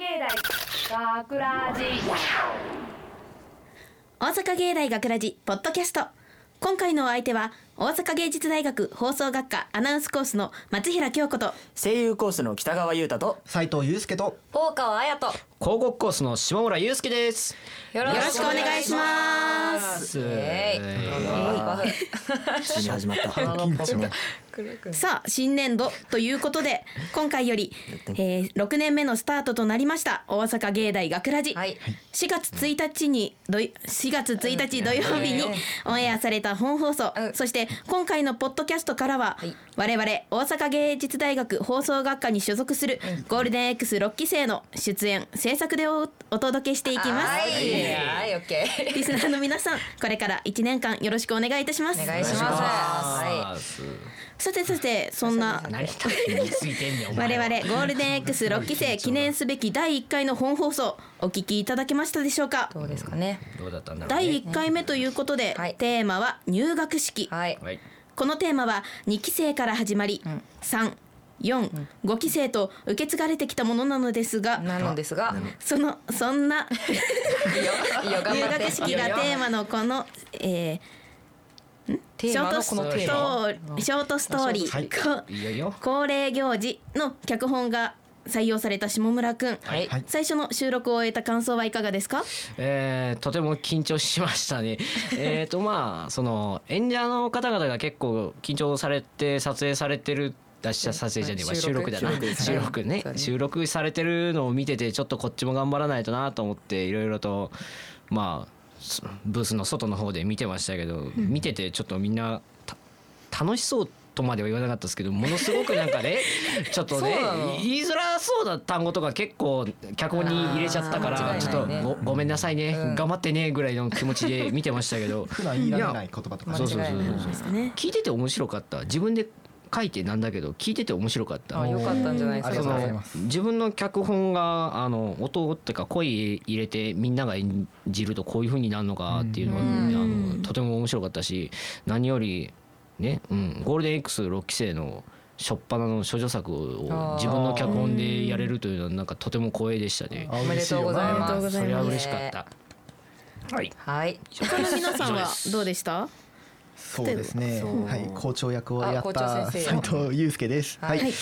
芸大学ラジ大阪芸大学ラジポッドキャスト。今回のお相手は大阪芸術大学放送学科アナウンスコースの松平京子と声優コースの北川優太と斉藤祐介と大川彩と。広告コースの下村祐介です。よよろしくお願いします急に始まったさあ新年度ということで 今回より、えー、6年目のスタートとなりました大阪芸大学ラジ、はい。4月1日にどい4月1日土曜日にオンエアされた本放送、うん。そして今回のポッドキャストからは、い。我々大阪芸術大学放送学科に所属するゴールデン X6 期生の出演制作でおお届けしていきます。はい。はいオッケーリスナーの皆さんこれから1年間よろしくお願いいたします。お願いします。はさてさてそんな。我々ゴールデン X6 期生記念すべき第1回の本放送お聞きいただけましたでしょうか？いどうですかね？どうだったんだ？ろうね。第1回目ということで、はいテーマは入学式。はい。はい。このテーマは2期生から始まり、3 4、5期生と受け継がれてきたものなのですがなのですが。そのそんな 入学式がテーマのこの、えーテーマのこのテーマ。マショートストーリー。恒例行事の脚本が採用された下村くん、はい。はい。最初の収録を終えた感想はいかがですか？えー、とても緊張しましたね。えっとまあその演者の方々が結構緊張されて撮影されてる。出した撮影じゃねえわ収収録録だな。収録収録ね。収録されてるのを見ててちょっとこっちも頑張らないとなと思っていろいろとまあそブースの外の方で見てましたけど、見ててちょっとみんなた楽しそうとまでは言わなかったですけどものすごくなんかね ちょっとね言いづらそうな単語とか結構脚本に入れちゃったかあらちょっとごごめんなさいね、うん。頑張ってねぐらいの気持ちで見てましたけど。普段言いられない言葉とか。そうそうそうそう。間違いないですかね。聞いてて面白かった。自分で書いてなんだけど聞いてて面白かった。あよかったんじゃないですか。自分の脚本があの音っていうか声入れてみんなが演じるとこういう風になるのかっていうのが、うん。あのとても面白かったし何よりね、うん、ゴールデン X6 期生の初っ端の処女作を自分の脚本でやれるというのはなんかとても光栄でしたね。あおめでとうございますおめでとうございます。それは嬉しかった。はい。はい。他の皆さんはどうでした？そうですね。はい校長役をやった斉藤祐介です。ははい。い、う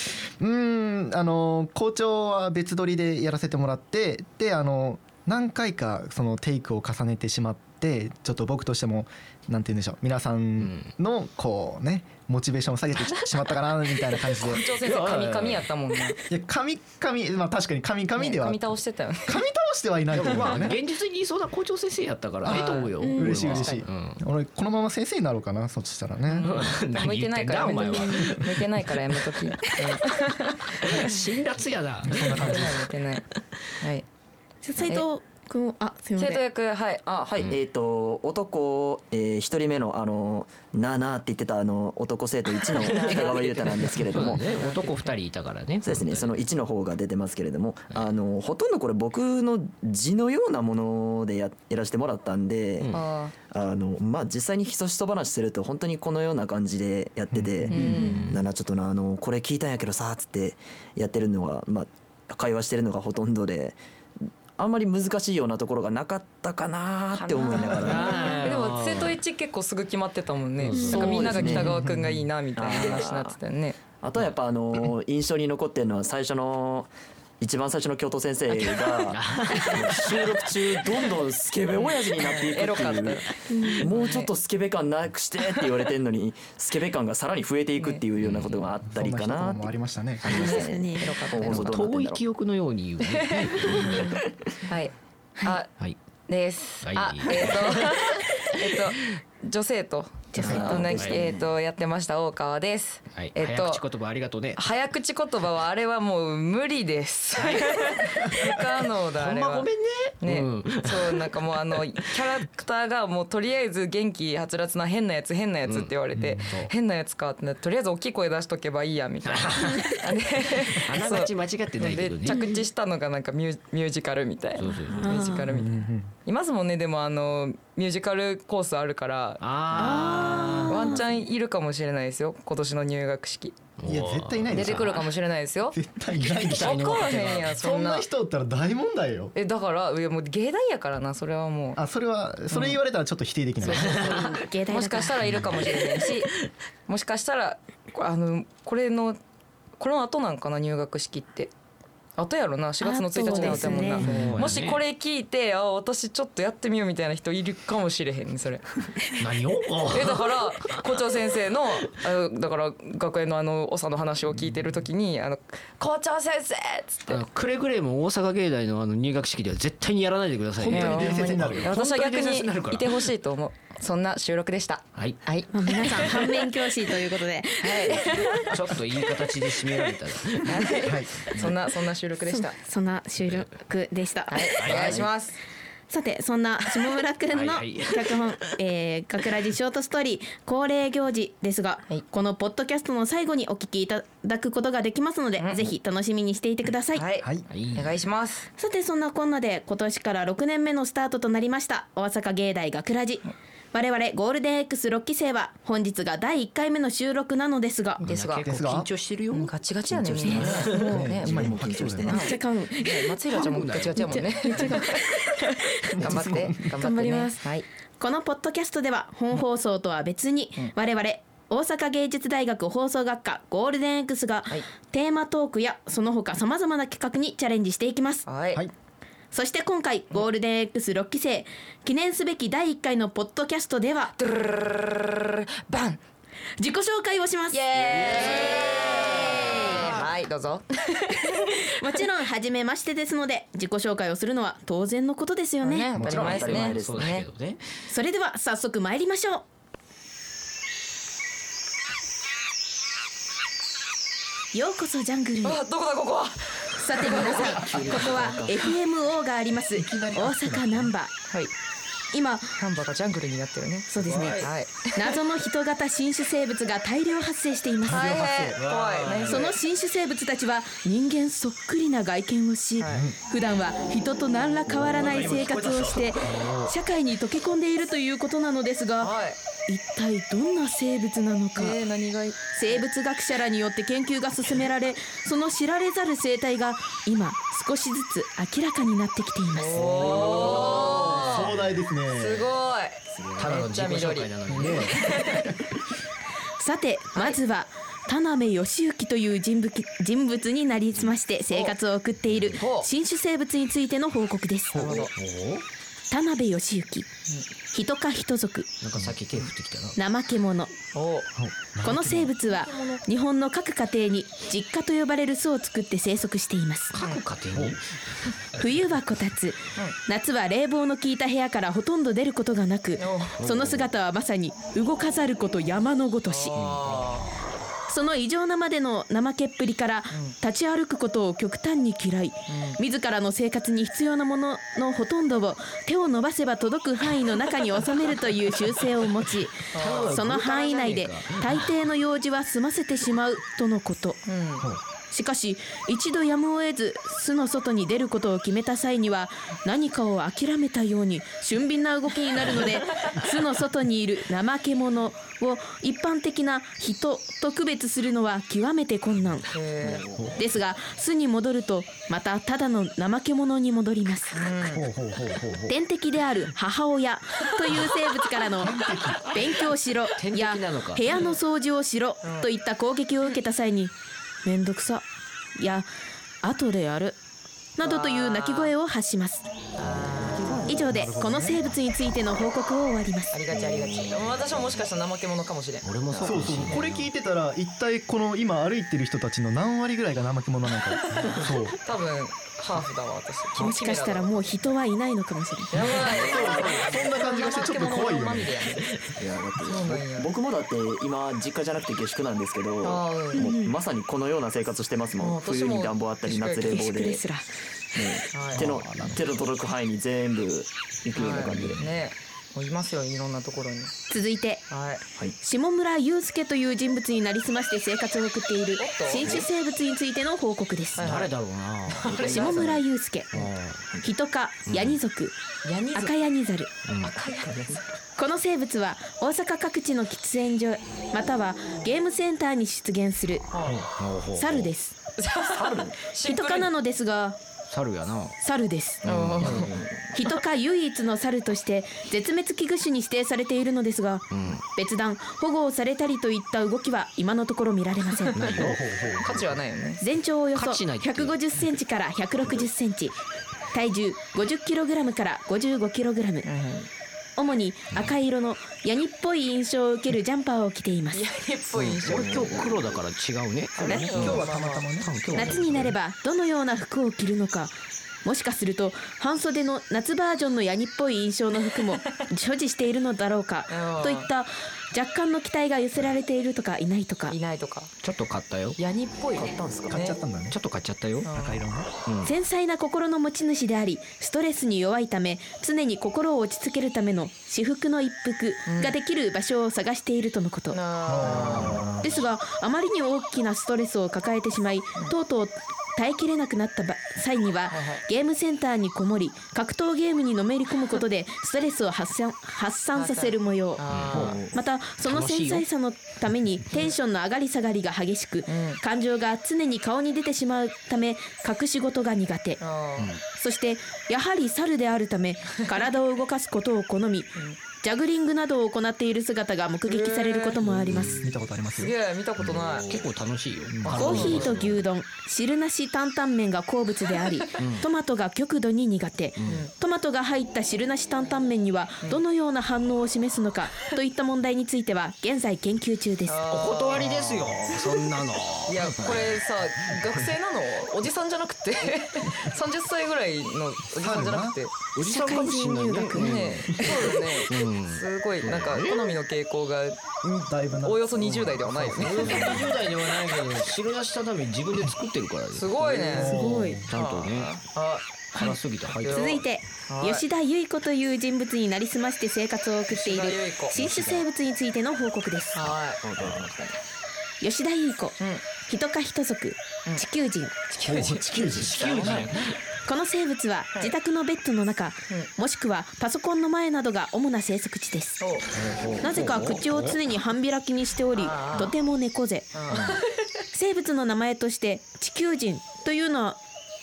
ーんあの校長は別撮りでやらせてもらってであの何回かそのテイクを重ねてしまってちょっと僕としてもなんて言うんでしょう。皆さんのこうねモチベーションを下げてしまったかな みたいな感じで。校長先生神々やったもんね。いや神神まあ確かに神々では。神倒してたよね。神倒してはいないと思ね。現実にいそうな校長先生やったからええと思うよ。嬉しい嬉しい、うん。俺このまま先生になろうかなそっちしたらね、向いてないからやめとき。向いてないからやめとき。うん。辛辣やな。向いてない。はい。斉藤くんあすみま生徒せん役はい。あはい、えっ、と男えー一、人目のあのなあなあって言ってたあの男生徒1の 北川優太なんですけれども。ね 男二人いたからね。そうですねその1の方が出てますけれども。あのほとんどこれ僕の字のようなものでややらせてもらったんで、うん。ああのまあ実際にひそひそ話すると本当にこのような感じでやってて、ななちょっとなあのこれ聞いたんやけどさっつってやってるのがまあ会話してるのがほとんどであんまり難しいようなところがなかったかなって思いながら。ーでも生徒一結構すぐ決まってたもんね。うんなんかみんなが北川くんがいいなみたいな話になってたよね。あとはやっぱあの印象に残ってるのは最初の一番最初の教頭先生が収録中どんどんスケベ親父になっていくエロかっていう。もうちょっとスケベ感なくしてって言われてんのにスケベ感がさらに増えていくっていうようなことがあったりかそんなな一言もありましたね。遠い記憶のように言うね。たはい。あはい。です。はい。あえっと えっと女性と女性とねえっとやってました大川ですはい。えっと早口言葉ありがとうね。早口言葉はあれはもう無理です。不可能だあれは。ほんまごめんね。ね、うんそうなんかもうあのキャラクターがもうとりあえず元気はつらつな変なやつ変なやつって言われて、そう変なやつかってとりあえず大きい声出しとけばいいやみたいな。で あながち間違ってないけどね。で着地したのがなんかミューミュージカルみたいなミュージカルみたいないますもんねでもあのミュージカルコースあるからあワンチャンいるかもしれないですよ今年の入学式。いや絶対いない出てくるかもしれないですよ。絶対いないでしょ。分からへんやんそんな人おったら大問題よ。えだからいやもう芸大やからなそれはもう。あそれはそれ言われたらちょっと否定できない、芸大だかもしからしたらいるかもしれないしもしかしたらこあのこれのこの後なんかな入学式って後やろな4月の1日の後やもんな、ね。もしこれ聞いてあ私ちょっとやってみようみたいな人いるかもしれへんねそれ。何を？えだから校長先生のあのだから学園のあの長の話を聞いてる時に「あの校長先生!」っつって。くれぐれも大阪芸大のあの入学式では絶対にやらないでくださいね。本当に伝説になるよ。いや私は逆にいてほしいと思うそんな収録でした。はい。はい。まあ皆さん反面教師ということで。ちょっといい形で締められたら。はい。そんなそんな収録でした。そんな収録でした、はい。お願いします。さてそんな下村くんのはいはい。脚本「えー、かくらじショートストーリー恒例行事」ですが、はい。このポッドキャストの最後にお聞きいただくことができますので、ぜひ楽しみにしていてください、はい、はい。お願いします。さてそんなこんなで今年から6年目のスタートとなりました大阪芸大学ラジ我々ゴールデン X6 期生は本日が第1回目の収録なのですが。ですが。結構緊張してるよ。うんガチガチやね。みんなね。もうね今にも緊張してねめっちゃ買うね。松平ちゃんもガチガチやもんね。頑張って。頑 頑張りますはい。このポッドキャストでは本放送とは別に我々大阪芸術大学放送学科ゴールデン X がはい。テーマトークやその他さまざまな企画にチャレンジしていきます。はい。はいそして今回ゴールデン X6 期生記念すべき第1回のポッドキャストではバン自己紹介をしますイエーイはいどうぞもちろん初めましてですので自己紹介をするのは当然のことですよねね当たり前ですね当たり前ですそうだけどねそれでは早速参りましょうようこそジャングルへあどこだここはさて皆さんここは FMO があります。大阪ナンバー。はい。今。ナンバーがジャングルになってるね。そうですね。はい。謎の人型新種生物が大量発生しています。大変怖い。何その新種生物たちは人間そっくりな外見をし、普段は人と何ら変わらない生活をして社会に溶け込んでいるということなのですがはい。一体どんな生物なのか。生物学者らによって研究が進められその知られざる生態が今少しずつ明らかになってきています壮大ですね。すごい。ただの自己紹介なのにね。さてまずは田辺義行という人物人物になりすまして生活を送っている新種生物についての報告です田辺義行。人か人族。なんかさっき手振ってきたな。怠け者。お。この生物は日本の各家庭に実家と呼ばれる巣を作って生息しています。各家庭に？冬はこたつ。夏は冷房の効いた部屋からほとんど出ることがなくその姿はまさに動かざること山のごとしその異常なまでの怠けっぷりから立ち歩くことを極端に嫌い。自らの生活に必要なもののほとんどを手を伸ばせば届く範囲の中に収めるという習性を持ち その範囲内で 大抵の用事は済ませてしまうとのことしかし一度やむを得ず巣の外に出ることを決めた際には何かを諦めたように俊敏な動きになるので 巣の外にいる怠け者を一般的な人と区別するのは極めて困難。えですが巣に戻るとまたただの怠け者に戻ります。天敵である母親という生物からの勉強しろや部屋の掃除をしろといった攻撃を受けた際にめんどくさ。や後でやる。などという鳴き声を発します。以上でこの生物についての報告を終わります。ありがちありがち。私はもしかしたら怠け者かもしれん。俺もそうかそうそう。もしれないこれ聞いてたら一体この今歩いてる人たちの何割ぐらいが怠け者なのか。そう。多分ハーフだわ私。もしかしたらもう人はいないのかもしれない。そんな感じがしてちょっと怖いよね。いやだって僕もだって今実家じゃなくて下宿なんですけどもうまさにこのような生活してますもん。冬に暖房あったり夏冷下房で、ですら。はい。手の手の届く範囲に全部行くような感じで、ねもういますよいろんなところに。続いてはい。下村祐介という人物になりすまして生活を送っている新種生物についての報告です、はい誰だろうな。下村祐介。あヒト科ヤニ属、ヤニ赤ヤニザルうん。赤ヤニこの生物は大阪各地の喫煙所またはゲームセンターに出現する猿です。ヒト科なのですが猿やな。猿です。うん。ヒト科唯一の猿として絶滅危惧種に指定されているのですがうん。別段保護をされたりといった動きは今のところ見られません。価値はないよね。全長およそ価値ないって150センチから160センチ。体重50キログラムから55キログラム主に赤色のヤニっぽい印象を受けるジャンパーを着ています。ヤニっぽい印象。俺今日黒だから違うね。ね今日はたまたまね。多分今日夏になればどのような服を着るのか。もしかすると半袖の夏バージョンのヤニっぽい印象の服も 所持しているのだろうか。うん。といった若干の期待が寄せられているとかいないとか。いないとか。ちょっと買ったよ。ヤニっぽいね。買っちゃったんだね。ちょっと買っちゃったよ。赤色の。繊細な心の持ち主でありストレスに弱いため常に心を落ち着けるための至福の一服ができる場所を探しているとのこと、なですがあまりに大きなストレスを抱えてしまいとうとう耐えきれなくなった場際にはゲームセンターにこもり格闘ゲームにのめり込むことでストレスを発散発散させる模様。あまたその繊細さのためにテンションの上がり下がりが激しく感情が常に顔に出てしまうため隠し事が苦手。あそしてやはり猿であるため体を動かすことを好みジャグリングなどを行っている姿が目撃されることもあります。見たことありますすげえ見たことない。結構楽しいよ。コーヒーと牛丼汁なし担々麺が好物でありトマトが極度に苦手。トマトが入った汁なし担々麺にはどのような反応を示すのかといった問題については現在研究中です。お断りですよ。そんなの。いやこれさ学生なの？おじさんじゃなくて。30歳ぐらいのおじさんじゃなくて。おじさんかもしんないね。社会人ねえ。そうだよね。うんすごいなんか好みの傾向がだいぶなおおよそ20代ではないよねおよそ20代ではないけど汁なしたために自分で作ってるからですすごいね。すごい。ちゃんとねあ。辛すぎて入ってる続いてはい。吉田由衣子という人物になりすまして生活を送っている新種生物についての報告です。はい。吉田由衣子。うん。ヒト科ヒト族地球人。地球人。地球人。地球人この生物は自宅のベッドの中、もしくはパソコンの前などが主な生息地です。なぜか口を常に半開きにしておりとても猫背。生物の名前として地球人というの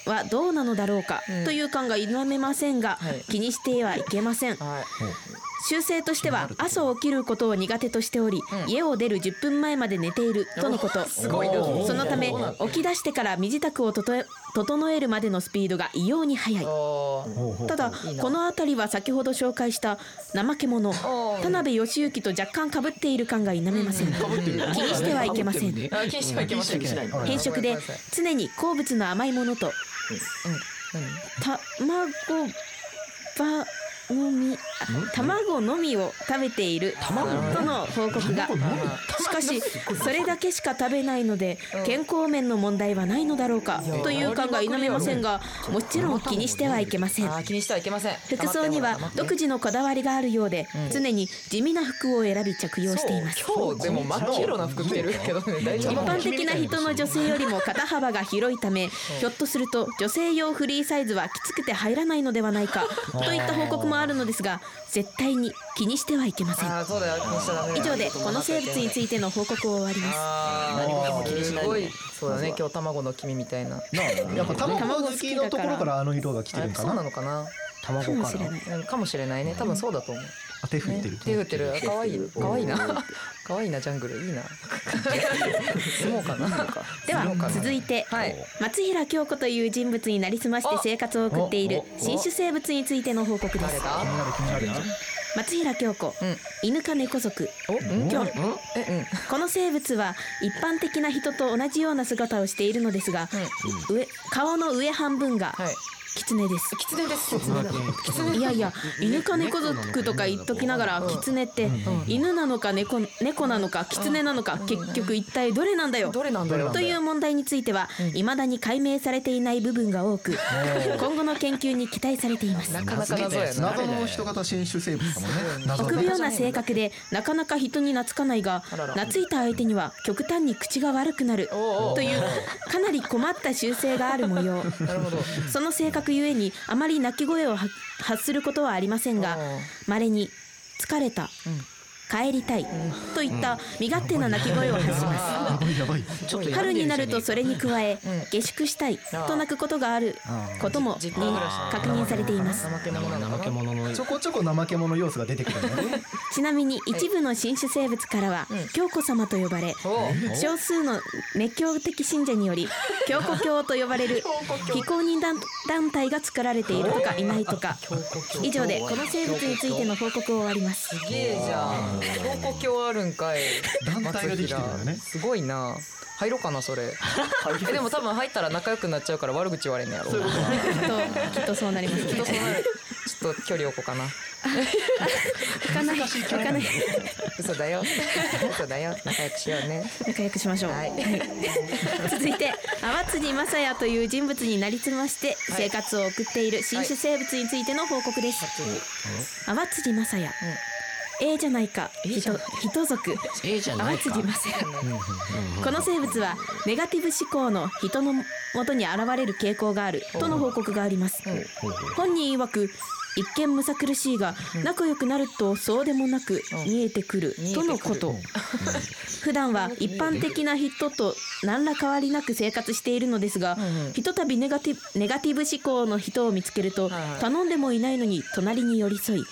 はどうなのだろうかうん。という感が否めませんがはい。気にしてはいけませんはい習性としては朝起きることを苦手としており、家を出る10分前まで寝ているとのこと。すごいな。そのため起き出してから身支度を整えるまでのスピードが異様に速い。ただいいな。この辺りは先ほど紹介した怠け者ー田辺義行と若干かぶっている感が否めません。気にしてはいけません。変色で常に好物の甘いものとうん。何卵ばのみあ卵のみを食べているとの報告が。しかしそれだけしか食べないので健康面の問題はないのだろうかという感が否めませんがもちろん気にしてはいけません。気にしてはいけません。服装には独自のこだわりがあるようで常に地味な服を選び着用しています。今日でも真っ黄色な服着てるけどね一夫。般的な人の女性よりも肩幅が広いためひょっとすると女性用フリーサイズはきつくて入らないのではないかといった報告もあるのですが絶対に気にしてはいけません。以上でこの生物についての報告を終わります。あ何もー気にしないすごい。そうだね。今日卵の黄身みたいな。やっぱ卵好きのところからあの色が来てるんかあそうななのかな。か卵からもしれない。うんかもしれないね。多分そうだと思うあ手振ってるね。手振ってる。可愛い可愛いな。可愛いなジャングル。いいな。住もうかな。では続いてはい。松平京子という人物になりすまして生活を送っている新種生物についての報告です。松平京子うん。犬か猫族キョン。えこの生物は一般的な人と同じような姿をしているのですが、上顔の上半分がうんはい狐です。狐です。いやいや犬か猫族とか言っときながら狐って犬なのか猫猫なのか狐なのか結局一体どれなんだよ。どれなんだよ。という問題については未だに解明されていない部分が多く今後の研究に期待されています。なかなか謎やな。謎の人型新種生物臆病な性格でなかなか人に懐かないが懐いた相手には極端に口が悪くなるというかなり困った習性がある模様。なるほど。その性格ゆえにあまり鳴き声をは発することはありませんが稀に「疲れた」帰りたい」といった身勝手な鳴き声を発します。やばいやばい。ちょっと春になるとそれに加えうん。下宿したいと鳴くことがあることも確認されています。ちょこちょこ怠け者要素が出てくるちなみに一部の新種生物からは京子様と呼ばれ少数の熱狂的信者により 京子教と呼ばれる非公認団団体が作られているとかいないとか以上でこの生物についての報告を終わりますすげえじゃん京子教あるんかい団体ができてるからね。すごいな。入ろうかなそれ。えでも多分入ったら仲良くなっちゃうから悪口言われんのやろきっときっとそうなりますきっとそうねなる。ちょっと距離置こうかな。行かない。行かない。嘘だよ。嘘だよ。仲良くしようね。仲良くしましょう、はい。続いて淡辻正也という人物になりすまして生活を送っている新種生物についての報告です、淡辻正也、ええじゃないか。人人族。ええじゃないか。この生物はネガティブ思考の人のもとに現れる傾向があるとの報告があります。本人曰く一見むさ苦しいが仲良くなるとそうでもなく見えてくるとのこと。普段は一般的な人と何ら変わりなく生活しているのですがひとたびネガティブネガティブ思考の人を見つけると頼んでもいないのに隣に寄り添い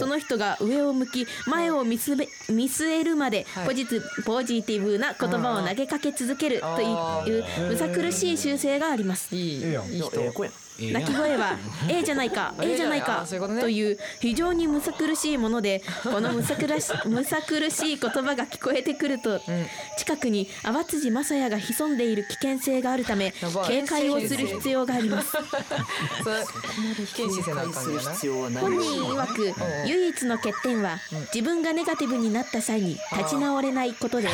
その人が上を向き前を見据え見据えるまではい。ポジティポジティブな言葉を投げかけ続けるというむさ苦しい習性があります。いい。いい人鳴き声は「え えじゃないか。ええじゃないかあ」そういうこという非常にむさ苦しいものでこのむさ苦し むさ苦しい言葉が聞こえてくると近くに淡辻正也が潜んでいる危険性があるため警戒をする必要があります。本人曰く唯一の欠点は自分がネガティブになった際に立ち直れないことで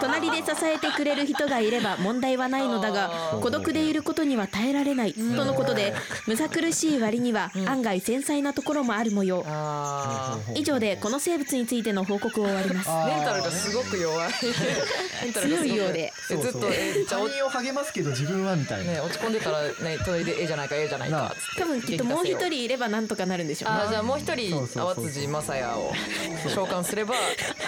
隣で支えてくれる人がいれば問題はないのだが孤独でいることには耐えられないとのことでむさ苦しい割には案外繊細なところもある模様以上でこの生物についての報告を終わります。メンタルがすごく弱い。強いようでえずっとえ他人を励ますけど自分はみたいな。ね落ち込んでたらね隣でええじゃないかええじゃないかつって多分きっともう一人いればなんとかなるんでしょう。ねあー。じゃあもう一人淡辻正也を召喚すれば、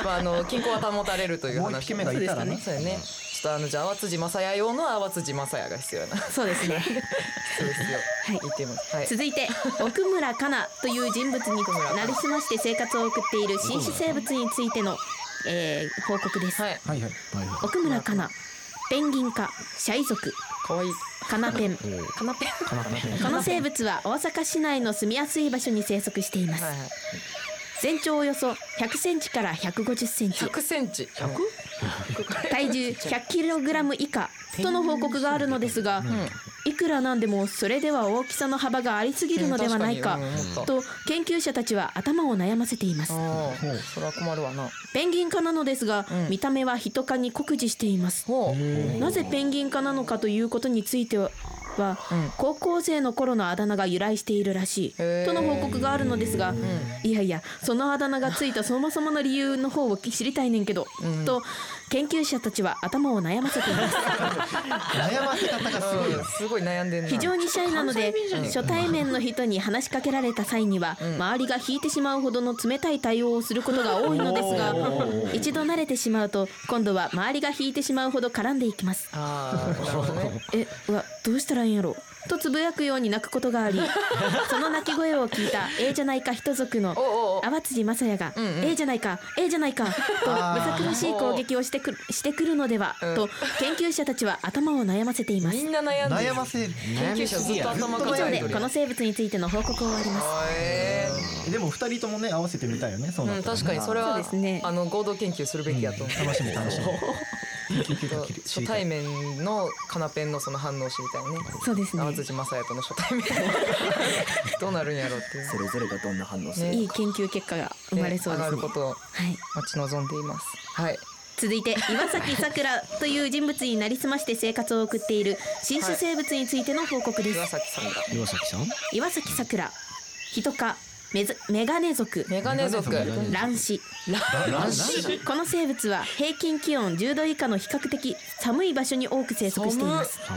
まあ、あの均衡は保たれるという話。もう一匹目がいたらね。そうやねちょっとあのじゃあ淡辻正也用の淡辻正也が必要やな。そうですね。そうですよ。はい。言ってます。はい。続いて 奥村かなという人物になりすまして生活を送っている新種生物についての、えー報告です、はい。はいはい。はいは奥村かな。ペンギン科シャイ族。かわいい。カナペン。かなぺはいこの生物は大阪市内の住みやすい場所に生息しています。はい全長およそ100センチから150センチ。100センチ。100? 体重100キログラム以下。との報告があるのですが、いくらなんでもそれでは大きさの幅がありすぎるのではないかと研究者たちは頭を悩ませています。ああそれは困るわな。ペンギン科なのですが、うん。見た目は人科に酷似しています。なぜペンギン科なのかということについては高校生の頃のあだ名が由来しているらしい。との報告があるのですが、いやいやそのあだ名がついたそもそもの理由の方を知りたいねんけど、と研究者たちは頭を悩ませています。い悩ませ方がすごいようんすごい悩んでんな。非常にシャイなので初対面の人に話しかけられた際には周りが引いてしまうほどの冷たい対応をすることが多いのですが一度慣れてしまうと今度は周りが引いてしまうほど絡んでいきます。ね。えうわどうしたらいいんやろとつぶやくように泣くことがあり その泣き声を聞いたええじゃないか人族の淡辻正也が「ええじゃないかええじゃないか」とむさ苦しい攻撃をしてくるしてくるのではと研究者たちは頭を悩ませています。みんな悩んでる。悩ませる研究者ずっと頭以上でこの生物についての報告を終わります。えでも二人ともね合わせてみたいよねそうーうんなったらね。確かにそれはそうですね。あの合同研究するべきやと思う。楽しみ楽しみ初対面のカナペンのその反応を知りたいね。そうですね。淡土正也との初対面 どうなるんやろうっていう。それぞれがどんな反応するねいい研究結果が生まれそうです。ね上がることをはい。待ち望んでいます。はい。続いて岩崎さくらという人物になりすまして生活を送っている新種生物についての報告です、岩崎さん。が岩崎さん岩崎さくら人科メズメガネ族。メガネ族。卵子乱視。この生物は平均気温10度以下の比較的寒い場所に多く生息しています。さ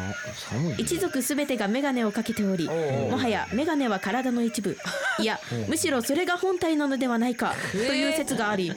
寒い一族すべてがメガネをかけておりもはやメガネは体の一部。いやむしろそれが本体なのではないかという説があり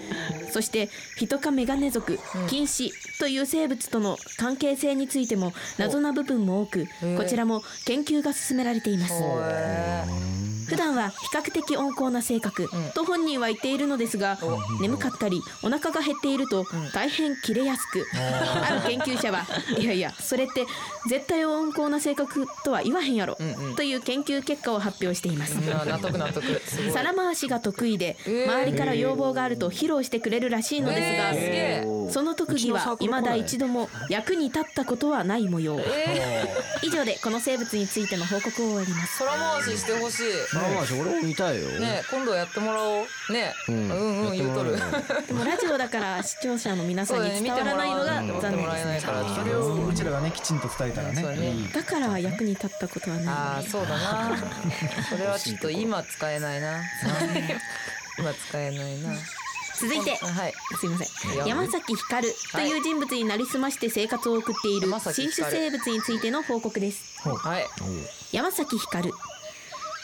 そしてヒト科メガネ族菌糸という生物との関係性についても謎な部分も多くこちらも研究が進められています。へ普段は比較的温厚な性格。と本人は言っているのですが眠かったりお腹が減っていると大変切れやすく。ある研究者はいやいやそれって絶対温厚な性格とは言わへんやろ。という研究結果を発表しています。ー納得納得。皿回しが得意でえー。周りから要望があると披露してくれるらしいのですがその特技は未だ一度も役に立ったことはない模様。え以上でこの生物についての報告を終わります。ー、空回ししてほしいあまあ俺も見たいよ。ね今度やってもらおう。ね。ううんんうん言うとる。やってもらおうよ。でもラジオだから視聴者の皆さんに伝わらないのが見てもらえ残念ですね。ないからそれをうちらがねきちんと伝えたらねだから役に立ったことはあない。あそうだな。それはちょっと今使えないな。今使えないな。続いて。はい。すいません。山崎光という人物になりすまして生活を送っている新光。種生物についての報告です。はい。山崎光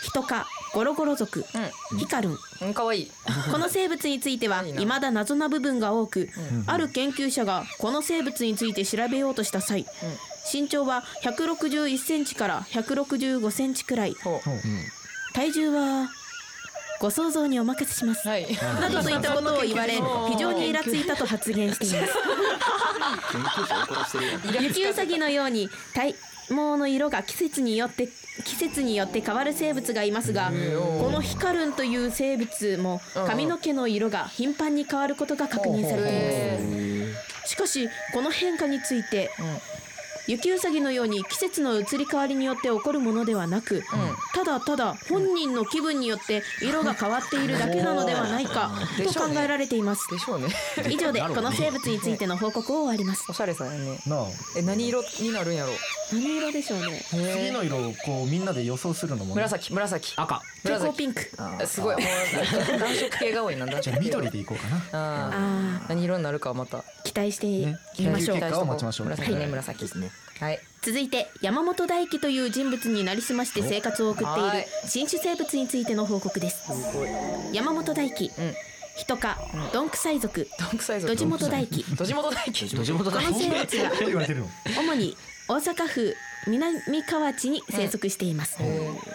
人科ゴロゴロ族ヒカルン。うん可愛いこの生物については い未だ謎な部分が多く、ある研究者がこの生物について調べようとした際、身長は161センチから165センチくらい。ほ体重はご想像にお任せします。うはい。などといったことを言われ非常にイラついたと発言しています。雪ウサギのように体毛の色が季節によって季節によって変わる生物がいますがこのヒカルンという生物も髪の毛の色が頻繁に変わることが確認されていへます。しかしこの変化について雪ウサギのように季節の移り変わりによって起こるものではなく、ただただ本人の気分によって色が変わっているだけなのではないかと考えられています。でしょうね。以上でこの生物についての報告を終わります。おしゃれさやね。なあ。え何色になるんやろ？何色でしょうね。次の色をこうみんなで予想するのもね。紫紫。赤。蛍光紫ピンク。あすごい。もう暖色系が多いな暖 じゃあ緑でいこうかな。ああー。何色になるかはまた。期待してねみましょう、結果を待ちましょう紫ねはい。紫ですねはい。続いて山本大輝という人物になりすまして生活を送っていはい。る新種生物についての報告です。山本大輝、うん。人科どんくさい族。どんくさいぞドジモト大輝ドジモト大輝この生物は 言われてるの。主に大阪府南河内に生息しています、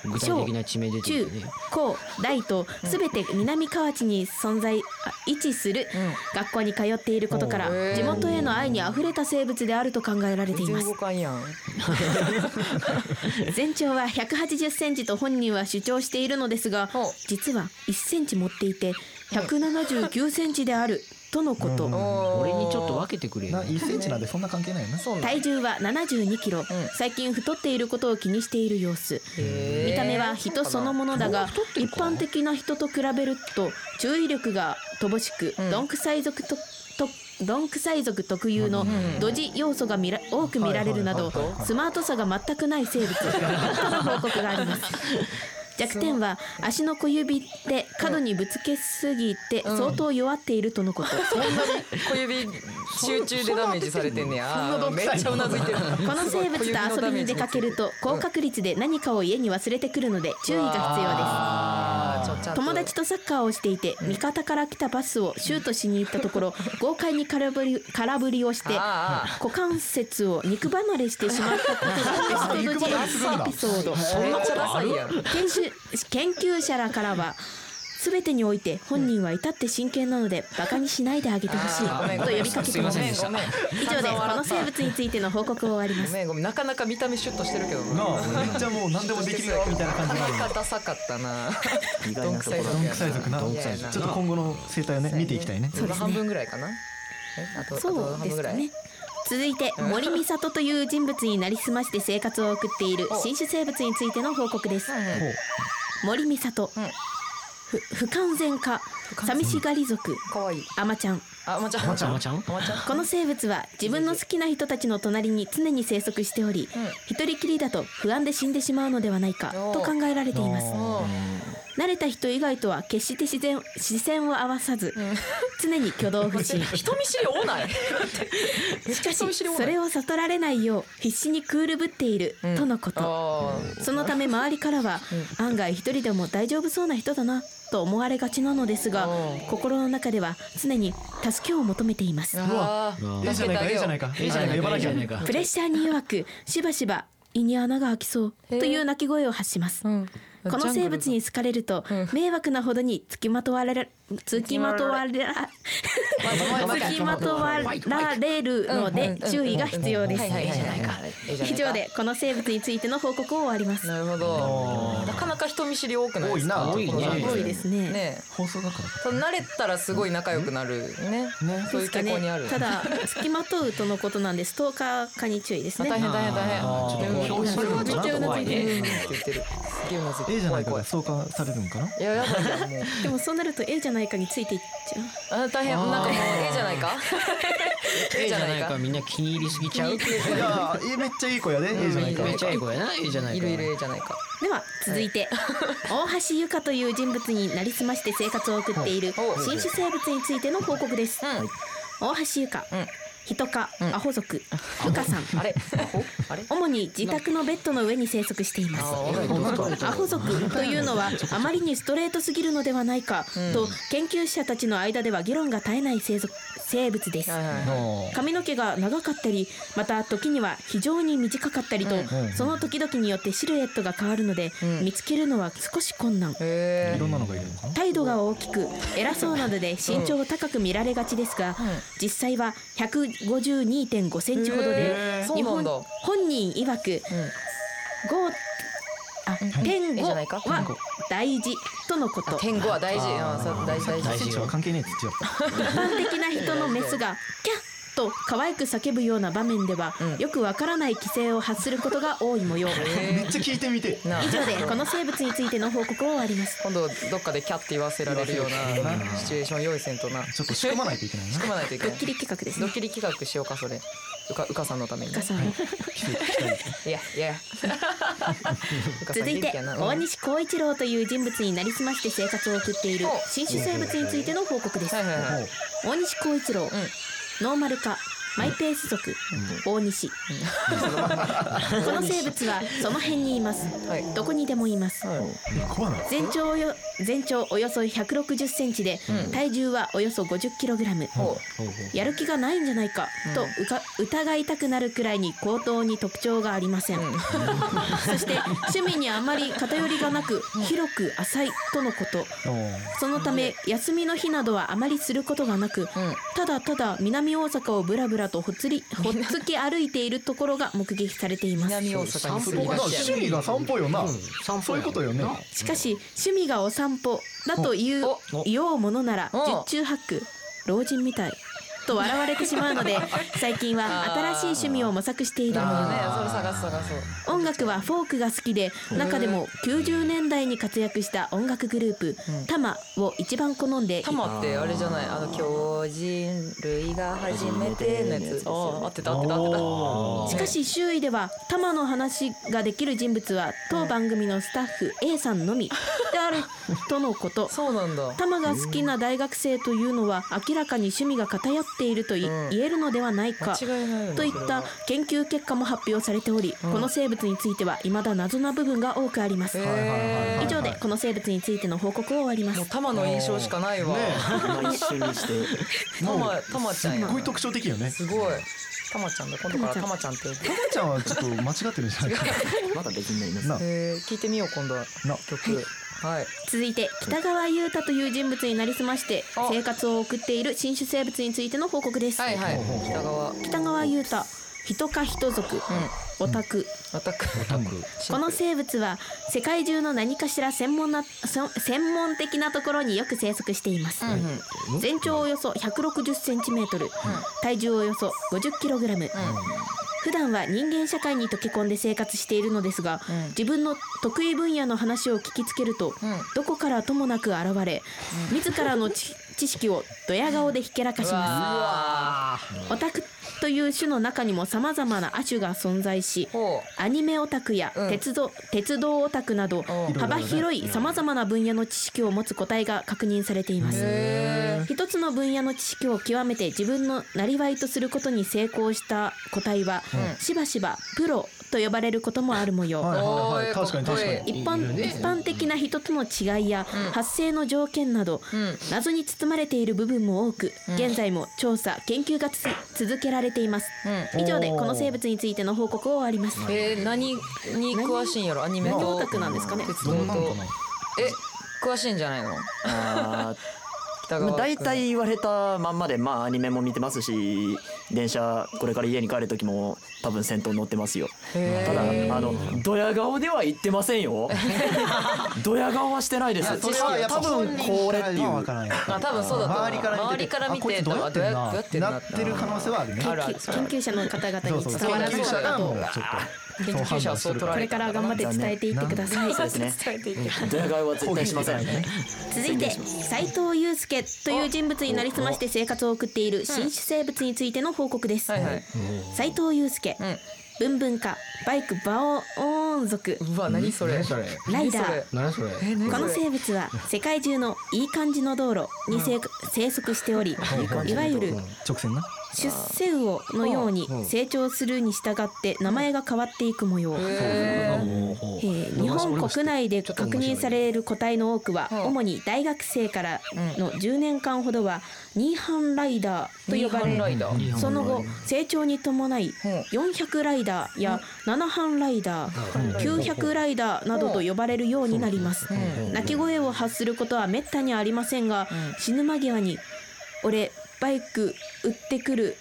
具体的な地名出てる中高大とすべて南河内に存在あ位置する学校に通っていることから地元への愛にあふれた生物であると考えられています。動かんやん。全長は180センチと本人は主張しているのですが実は1センチ持っていて179センチであるとのこと、俺にちょっと分けてくれよ。な1センチなんでそんな関係ないよなそうなん体重は72キロ、最近太っていることを気にしている様子見た目は人そのものだが一般的な人と比べると注意力が乏しく、どんくさい族ととどんくさい族特有のドジ要素が見ら多く見られるなどスマートさが全くない生物。との報告があります弱点は足の小指で角にぶつけすぎて相当弱っているとのこと、そんなに小指集中でダメージされてんねや。めっちゃうなずいてるこの生物と遊びに出かけると高確率で何かを家に忘れてくるので注意が必要です友達とサッカーをしていて味方から来たパスをシュートしに行ったところ 豪快に空振り空振りをしてあ股関節を肉離れしてしまったことがエピソード。研究者らからは全てにおいて本人は至って真剣なのでバカにしないであげてほしい。あーごめんと呼びかけています以上で この生物についての報告を終わります。なかなか見た目シュッとしてるけど。ななあめっちゃもう何でもできるよみたいな感じになる なかなかダサかったな。どんくさい族なちょっと今後の生態をね見ていきたいね。半分ぐらいかな。えあとあとそうですかね続いて森美里という人物になりすまして生活を送っている新種生物についての報告です。森美里、ふ不完全化寂しがり族可愛い。アマちゃん。あまちゃん。あまちゃん。あまちゃん？あまちゃん。この生物は自分の好きな人たちの隣に常に生息しており、一人きりだと不安で死んでしまうのではないかと考えられています慣れた人以外とは決して自然視線を合わさず、常に挙動不審。人見知り多ない。しかしそれを悟られないよう必死にクールぶっている、とのこと。あそのため周りからは、案外一人でも大丈夫そうな人だなと思われがちなのですが、うん。心の中では常に助けを求めています。あええじゃないかええじゃないか。ええじゃないか。呼ばなきゃいいじゃないか。プレッシャーに弱くしばしば胃に穴が開きそうという鳴き声を発します、うんこの生物に好かれると迷惑なほどにつきまとわれるつきまとわれらつきまとわられるので注意が必要です。以上でこの生物についての報告を終わります。なるほど。なかなか人見知り多くないですか？多いですね。ね。放送だから慣れたらすごい仲良くなる。ね。ねそういう傾向にある。ただ付きまとうとのことなんでストーカー化に注意ですね。大変大変大変。あーでも表紙それはちょっとちょっと怖いねえええじゃないかストーカーされるん。かないやでもそうなると A じゃないかについていっちゃう？あ大変なんかもう ええじゃないか？ええええじゃないいじゃなかか。みんな気に入りすぎちゃう？いやえめっちゃいい子やでええじゃないか。めっちゃいい子やなええじゃないか。いるいるええじゃないか。では続いて。大橋ゆかという人物になりすまして生活を送っているお新種生物についての報告です。うん。大橋ゆかうん人かアホ族うかさん。主に自宅のベッドの上に生息しています。アホ族というのはあまりにストレートすぎるのではないかと研究者たちの間では議論が絶えない生族生物です。はいはいはい。の髪の毛が長かったりまた時には非常に短かったりと、ん。その時々によってシルエットが変わるので、ん。見つけるのは少し困難。へいろんなのがいるのかな態度が大きく偉そうなので身長高く見られがちですが、実際は152.5センチほどで日本本人曰く、5あ点ええじゃないか？5は大事とのこと。天狗は大事。あー。そう大事大事。関係ねえっつっ 一般的な人のメスがキャッと可愛く叫ぶような場面では、よくわからない規制を発することが多い模様。めっちゃ聞いてみて。以上で この生物についての報告を終わります。今度どっかでキャって言わせられるようなシチュエーション用意せんとな。ちょっと仕込まないといけないな。組まないといけない。ドッキリ企画ですね。ドッキリ企画しようかそれ。うかうかさんのために。うかさん。い。やいや。うかさん続いてやな。大西光一郎という人物になりすまして生活を送っているお新種生物についての報告です。はいはいはい。大西光一郎、ノーマル化。マイペース族、大西、この生物はその辺にいます、はい。どこにでもいます、全長およ全長およそ160センチで、体重はおよそ50キログラム。ほやる気がないんじゃないかとうか疑いたくなるくらいに行動に特徴がありません、そして趣味にあまり偏りがなく広く浅いとのこと。そのため休みの日などはあまりすることがなく、ただただ南大阪をぶらぶらとほつりほっつき歩いているところが目撃されています。南大阪に住みまあがちや趣味が散歩よな。散歩そういうことよね。しかし趣味がお散歩だというおようものならお十中八九老人みたいと笑われてしまうので 最近は新しい趣味を模索している音楽はフォークが好きで中でも90年代に活躍した音楽グループタマを一番好んでタマってあれじゃない？あの巨人類が初めてのやつってた合ってた合ってた。しかし周囲ではタマの話ができる人物は当番組のスタッフ A さんのみである とのこと。そうなんだ。タマが好きな大学生というのは明らかに趣味が偏っているというん。言えるのではないかといった研究結果も発表されており、この生物については未だ謎な部分が多くあります、以上でこの生物についての報告を終わります。もうタマの印象しかないわ。まあ一緒にして。タマタマちゃんや。すっごい特徴的よね。すごい。タマちゃんだ。今度からタマちゃんって呼ぶタマちゃんはちょっと間違ってるんじゃないか まだ別になります。なえー聞いてみよう今度は。な。曲。はい続いて北川優太という人物になりすましてあ。生活を送っている新種生物についての報告です、はいはい。北川。北川優太人か人族、オタク。オタク。オタク。この生物は世界中の何かしら専門なそ専門的なところによく生息しています、全長およそ160センチメートル、体重およそ50キログラム、普段は人間社会に溶け込んで生活しているのですが、自分の得意分野の話を聞きつけると、どこからともなく現れ、自らの知知識をドヤ顔でひけらかします。オタクという種の中にも様々な亜種が存在しほアニメオタクやうん。鉄道,、鉄道オタクなどお幅広い様々な分野の知識を持つ個体が確認されています。へ一つの分野の知識を極めて自分のなりわいとすることに成功した個体は、しばしばプロと呼ばれることもある模様、はいはいおーはい確かに確かに。一般一般的な人との違いや発生の条件など、謎に包まれている部分も多く、現在も調査研究がつ続けられています、以上でこの生物についての報告を終わります、えー、何に詳しいんやろ？アニメと何オタクなんですかね？詳しいんじゃないの？あまあ大体言われたまんまでまあアニメも見てますし電車これから家に帰る時も多分先頭乗ってますよ。ただあのドヤ顔では言ってませんよ。ドヤ顔はしてないです。多分これっていう。わからないあ多分そうだと思う。周りから見て周りから見てどうやってんな。ってんななってる可能性はあるね。研究者の方々に伝わらないと研究者はそう取られこれから頑張って伝えていってください。そうですね。伝えていってドヤ顔は絶対しません続いて斉藤祐介という人物になりすまして生活を送っている新種生物についての報告です。はいはい。斉藤祐介うん。文文化バイクバオオーン族。うわ何それ。何それ。ライダー。この生物は世界中のいい感じの道路に生,、生息しておりいわゆる直線な出世魚のように成長するに従って名前が変わっていく模様、えー。日本国内で確認される個体の多くは主に大学生からの10年間ほどはニーハンライダーと呼ばれその後成長に伴いうん。400ライダーや7班ライダー900ライダーなどと呼ばれるようになります。鳴き声を発することはめったにありませんが死ぬ間際に「俺バイク売ってくる。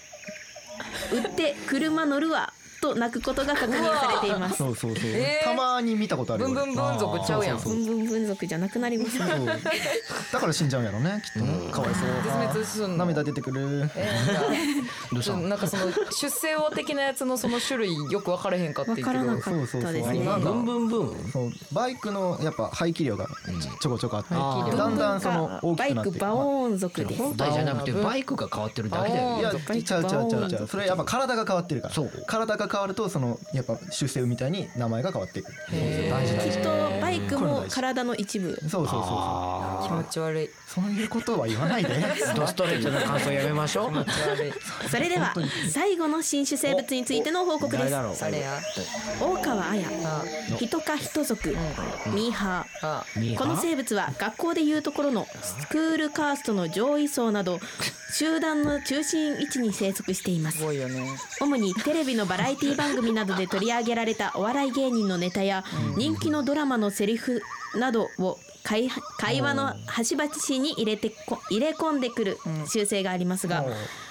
売って車乗るわ」と泣くことが確認されています。そうそうそう。えー。たまに見たことあるよ。ブンブンブン族ちゃうやん。そうそうブンブン分族じゃなくなりますね。そう。だから死んじゃうんやろねきっとね。かわいそう。絶滅すんの。涙出てくる。えーなん。かどうしたの？なんかその出世魚的なやつのその種類よく分からへんかったけど。分からなかったですね。そうそうそう。ブンブンブン。そう。バイクのやっぱ排気量がちょこちょこあって排気量。だんだんその大バイきくなってクバオーン族です。本体じゃなくてバイクが変わってるだけだよいやバイクちゃうちゃうちゃうちゃバオーンう。それやっぱ体が変わってるから。そう。体が変わるとそのやっぱ出世魚みたいに名前が変わっていく。大事大事きっとバイクも体の一部。そうそうそうそう。あ気持ち悪い。そういうことは言わないで。ードストレートな感想やめましょう。気持ち悪いそれでは最後の新種生物についての報告です。誰だろう？誰や大川綾あヒト科ヒト族ミーハー。あミーハー？この生物は学校でいうところのスクールカーストの上位層など集団の中心位置に生息しています。すごいよね。主にテレビのバラエティ番組などで取り上げられた お笑い芸人のネタや人気のドラマのセリフなどを会会話の端々に入れてこ入れ込んでくる習性がありますが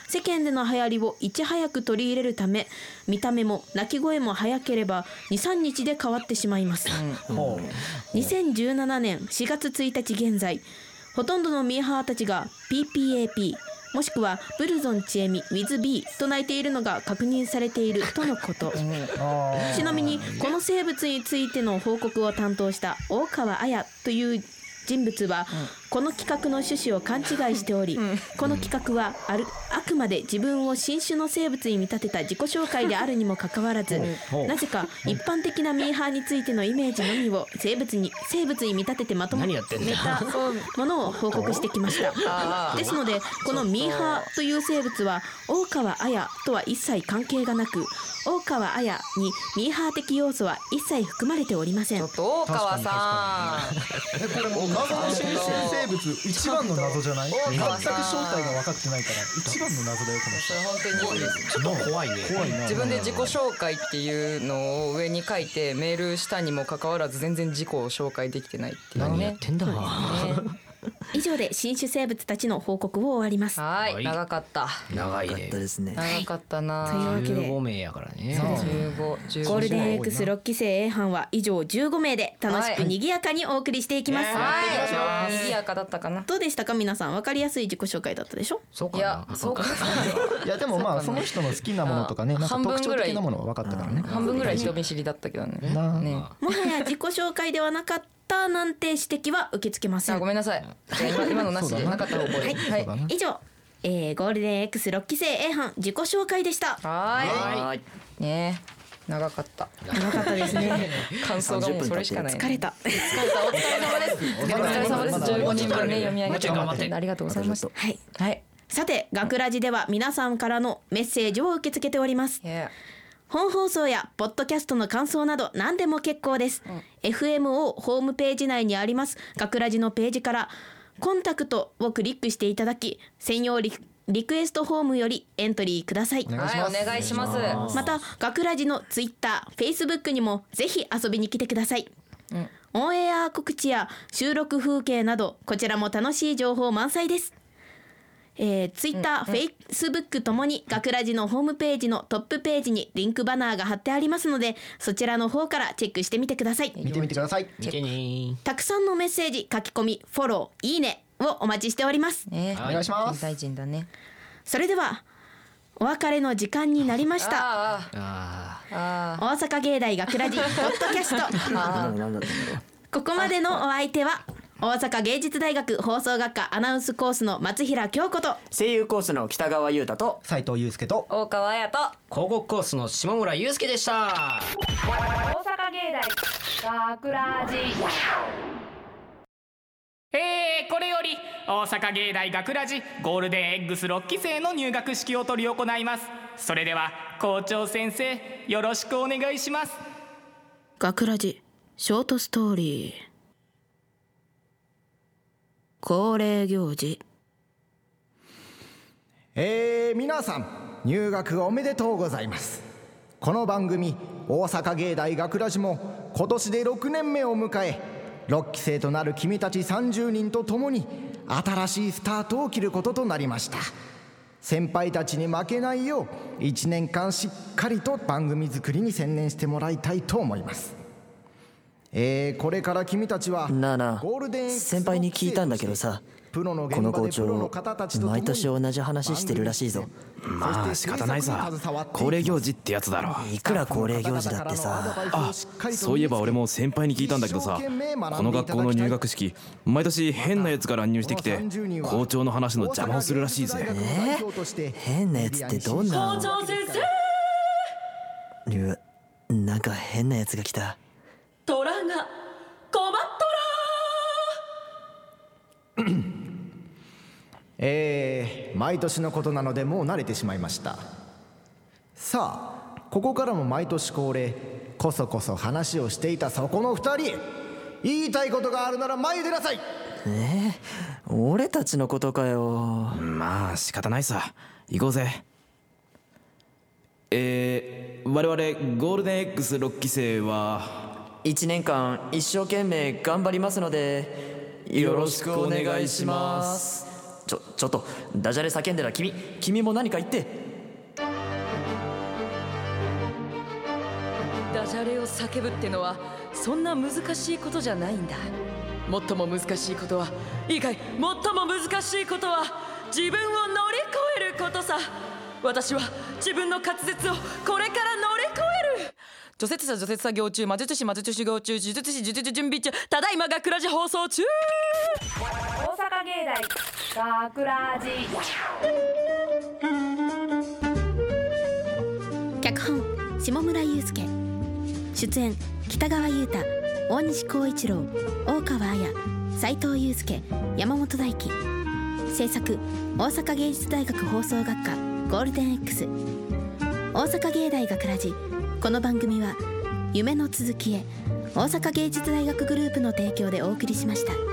世間での流行りをいち早く取り入れるため見た目も鳴き声も早ければ23日で変わってしまいます。ほ2017年4月1日現在ほとんどのミーハーたちが PPAP もしくはブルゾンチエミ WithB と泣いているのが確認されているとのこと。ちなみにこの生物についての報告を担当した大川綾という人物はこの企画の趣旨を勘違いしておりこの企画はあるあくまで自分を新種の生物に見立てた自己紹介であるにもかかわらずなぜか一般的なミーハーについてのイメージのみを生物に生物に見立ててまとめ何やってんだよ。たものを報告してきました。ですのでこのミーハーという生物は大川綾とは一切関係がなく大川綾にミーハー的要素は一切含まれておりません。ちょっと大川さえこれもう謎の新種生物一番の謎じゃない？全く正体が分かってないから一番の謎だよこのんそれ本当に。ちょっと怖いね。人怖いな。自分で自己紹介っていうのを上に書いてメールしたにもかかわらず全然自己を紹介できてないっていうね。何やってんだ。ね 以上で新種生物たちの報告を終わります。はい。はい。長かった。かっ長いねたですね。長かったな。というわけで。15名やからね。15 15ゴールデン X6 期生 A 班は以上15名で楽しくはい。賑やかにお送りしていきます、はい。賑やかだったかな。どうでしたか？皆さん分かりやすい自己紹介だったでしょ？そうかいやな。そうか。いやでもまあその人の好きなものとかねなんか半分特徴ぐらい。的なものは分かったからね。半分ぐらい人見知りだったけどね。なあ。ね。もはや自己紹介ではなかったなんて指摘は受け付けません。あごめんなさい。今今のなしで な。かった方向で。はい。そうだな。以上、えー、ゴールデン X6 期生 A 班自己紹介でした。ははい。ねえ。長かった。長かったですね。感想がもうそれしかない疲れた。疲れた。お疲れ様です。お疲れ様です。15人分ね読み上げもうちょい頑張って。ありがとうございましたはい。はい。さて学ラジでは皆さんからのメッセージを受け付けております。いや本放送やポッドキャストの感想など何でも結構です、FMO ホームページ内にあります。学ラジのページからコンタクトをクリックしていただき専用リリクエストフォームよりエントリーください。お願いします。ます。また学ラジのツイッター、フェイスブックにもぜひ遊びに来てください、オンエア告知や収録風景などこちらも楽しい情報満載ですえー、ツイッター、フェイスブックともに学ラジのホームページのトップページにリンクバナーが貼ってありますのでそちらの方からチェックしてみてください。見てみてください。見てね。たくさんのメッセージ書き込みフォローいいねをお待ちしております。ね。お願いします。大臣だね。それではお別れの時間になりました。ああああ大阪芸大学ラジポッドキャスト。ここまでのお相手は大阪芸術大学放送学科アナウンスコースの松平京子と。声優コースの北川優太と。斉藤祐介と。大川彩と。あ広告コースの下村祐介でした。大阪芸大学ラジ。えー、これより大阪芸大学ラジゴールデン X6 期生の入学式を執り行います。それでは校長先生よろしくお願いします。学ラジショートストーリー恒例行事。えー、皆さん入学おめでとうございます。この番組大阪芸大学ラジも今年で6年目を迎え6期生となる君たち30人と共に新しいスタートを切ることとなりました。先輩たちに負けないよう1年間しっかりと番組作りに専念してもらいたいと思います。えー、これから君たちはなあなあゴールデン X 先輩に聞いたんだけどさプロの現この校長方たちと共に毎年同じ話してるらしいぞ。まあ仕方ないさ。恒例行事ってやつだろいくら恒例行事だってさ。あそういえば俺も先輩に聞いたんだけどさ。この学校の入学式毎年変なやつが乱入してきて校長の話の邪魔をするらしいぜ。変なやつってどんな校長先生！なんか変なやつが来た えー、毎年のことなのでもう慣れてしまいました。さあここからも毎年恒例こそこそ話をしていたそこの二人言いたいことがあるなら前に出なさい。えー、俺たちのことかよ。まあ仕方ないさ。行こうぜ。えー、我々ゴールデン X6 期生は1年間一生懸命頑張りますのでよろしくお願いします。ちょちょっとダジャレ叫んでら君。君も何か言って。ダジャレを叫ぶってのはそんな難しいことじゃないんだ。最も難しいことはいいかい最も難しいことは自分を乗り越えることさ。私は自分の滑舌をこれから乗り越える除雪車除雪作業中魔術師魔術修行中呪術師呪術準備中ただいま学ラジ放送中。大阪芸大学ラジ脚本下村雄介。出演北川優太大西光一郎大川彩斉藤祐介山本大輝。制作大阪芸術大学放送学科ゴールデン X 大阪芸大学ラジこの番組は夢の続きへ大阪芸術大学グループの提供でお送りしました。